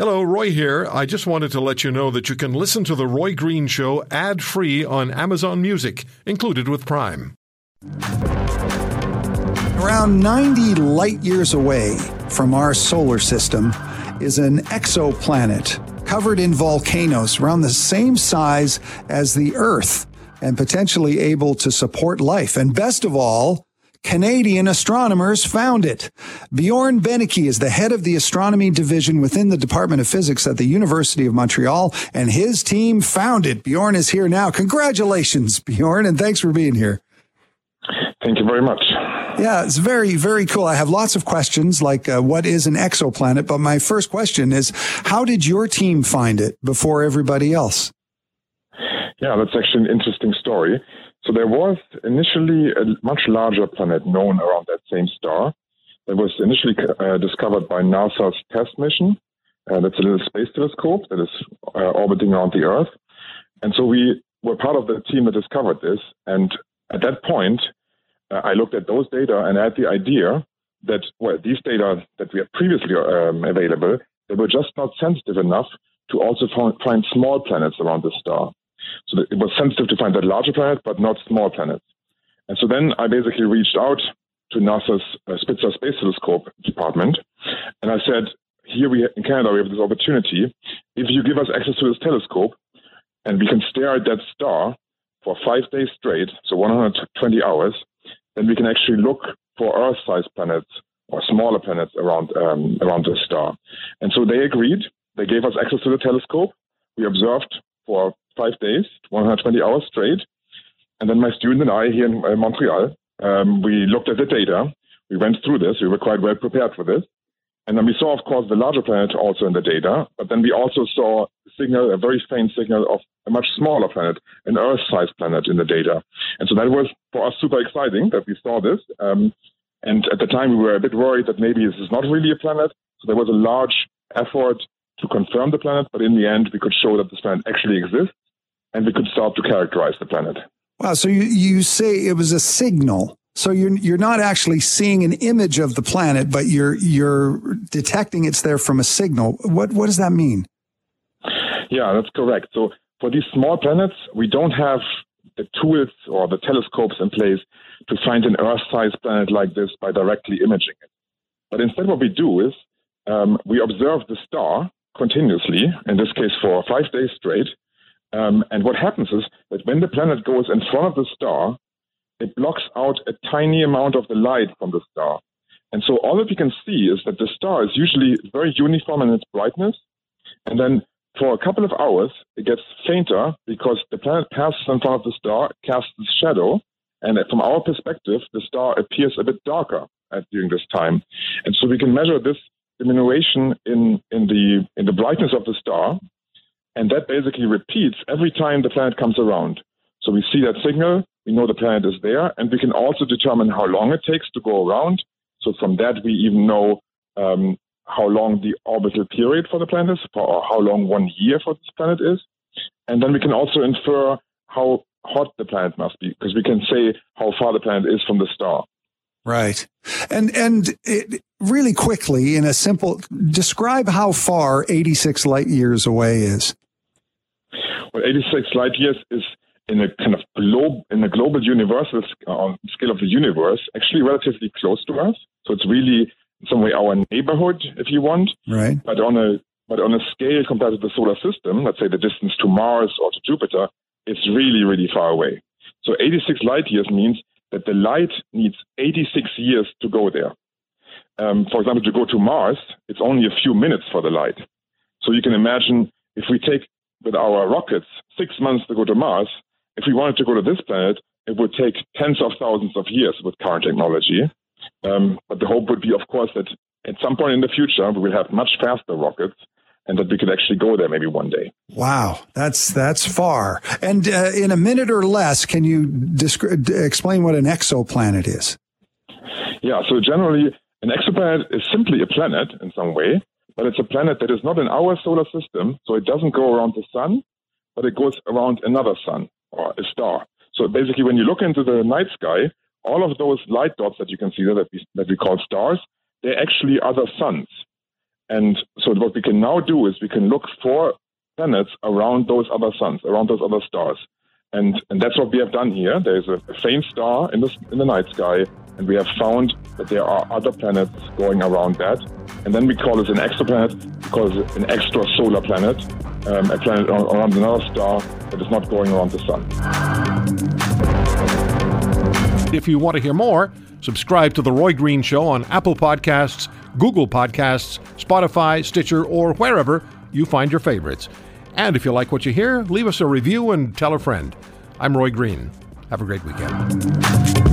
Hello, Roy here. I just wanted to let you know that you can listen to The Roy Green Show ad free on Amazon Music, included with Prime. Around 90 light years away from our solar system is an exoplanet covered in volcanoes around the same size as the Earth and potentially able to support life. And best of all, Canadian astronomers found it. Bjorn Benneke is the head of the astronomy division within the Department of Physics at the University of Montreal, and his team found it. Bjorn is here now. Congratulations, Bjorn, and thanks for being here. Thank you very much. Yeah, it's very, very cool. I have lots of questions like uh, what is an exoplanet? But my first question is how did your team find it before everybody else? Yeah, that's actually an interesting story. So there was initially a much larger planet known around that same star that was initially uh, discovered by NASA's TESS mission. Uh, that's a little space telescope that is uh, orbiting around the Earth. And so we were part of the team that discovered this. And at that point, uh, I looked at those data and I had the idea that, well, these data that we had previously um, available, they were just not sensitive enough to also find small planets around the star. So it was sensitive to find that larger planet, but not small planets. And so then I basically reached out to NASA's uh, Spitzer Space Telescope department, and I said, here we in Canada we have this opportunity. If you give us access to this telescope, and we can stare at that star for five days straight, so 120 hours, then we can actually look for Earth-sized planets or smaller planets around um, around the star. And so they agreed. They gave us access to the telescope. We observed for five days, 120 hours straight. And then my student and I here in uh, Montreal, um, we looked at the data. We went through this. We were quite well prepared for this. And then we saw, of course, the larger planet also in the data. But then we also saw a signal, a very faint signal of a much smaller planet, an Earth-sized planet in the data. And so that was for us super exciting that we saw this. Um, and at the time, we were a bit worried that maybe this is not really a planet. So there was a large effort to confirm the planet, but in the end, we could show that this planet actually exists and we could start to characterize the planet. Wow. So you, you say it was a signal. So you're you're not actually seeing an image of the planet, but you're you're detecting it's there from a signal. What what does that mean? Yeah, that's correct. So for these small planets, we don't have the tools or the telescopes in place to find an Earth-sized planet like this by directly imaging it. But instead, what we do is um, we observe the star continuously, in this case for five days straight, um, and what happens is that when the planet goes in front of the star, it blocks out a tiny amount of the light from the star. And so all that we can see is that the star is usually very uniform in its brightness. And then for a couple of hours, it gets fainter because the planet passes in front of the star, casts its shadow. And from our perspective, the star appears a bit darker during this time. And so we can measure this diminution in, in, the, in the brightness of the star and that basically repeats every time the planet comes around. So we see that signal, we know the planet is there, and we can also determine how long it takes to go around. So from that, we even know um, how long the orbital period for the planet is, or how long one year for this planet is. And then we can also infer how hot the planet must be, because we can say how far the planet is from the star. Right. And and it, really quickly in a simple describe how far 86 light years away is. Well, 86 light years is in a kind of globe in a global universal uh, scale of the universe actually relatively close to us. So it's really in some way our neighborhood, if you want. Right. But on a but on a scale compared to the solar system, let's say the distance to Mars or to Jupiter, it's really really far away. So 86 light years means that the light needs 86 years to go there. Um, for example, to go to Mars, it's only a few minutes for the light. So you can imagine if we take with our rockets six months to go to Mars, if we wanted to go to this planet, it would take tens of thousands of years with current technology. Um, but the hope would be, of course, that at some point in the future, we will have much faster rockets and that we could actually go there maybe one day. Wow, that's that's far. And uh, in a minute or less, can you descri- explain what an exoplanet is? Yeah, so generally, an exoplanet is simply a planet in some way, but it's a planet that is not in our solar system, so it doesn't go around the sun, but it goes around another sun or a star. So basically, when you look into the night sky, all of those light dots that you can see there that we, that we call stars, they're actually other suns. And so what we can now do is we can look for planets around those other suns, around those other stars. And, and that's what we have done here. There's a, a faint star in the, in the night sky, and we have found that there are other planets going around that. And then we call it an exoplanet because an extra solar planet, um, a planet around another star that is not going around the sun. If you want to hear more, subscribe to The Roy Green Show on Apple Podcasts, Google Podcasts, Spotify, Stitcher, or wherever you find your favorites. And if you like what you hear, leave us a review and tell a friend. I'm Roy Green. Have a great weekend.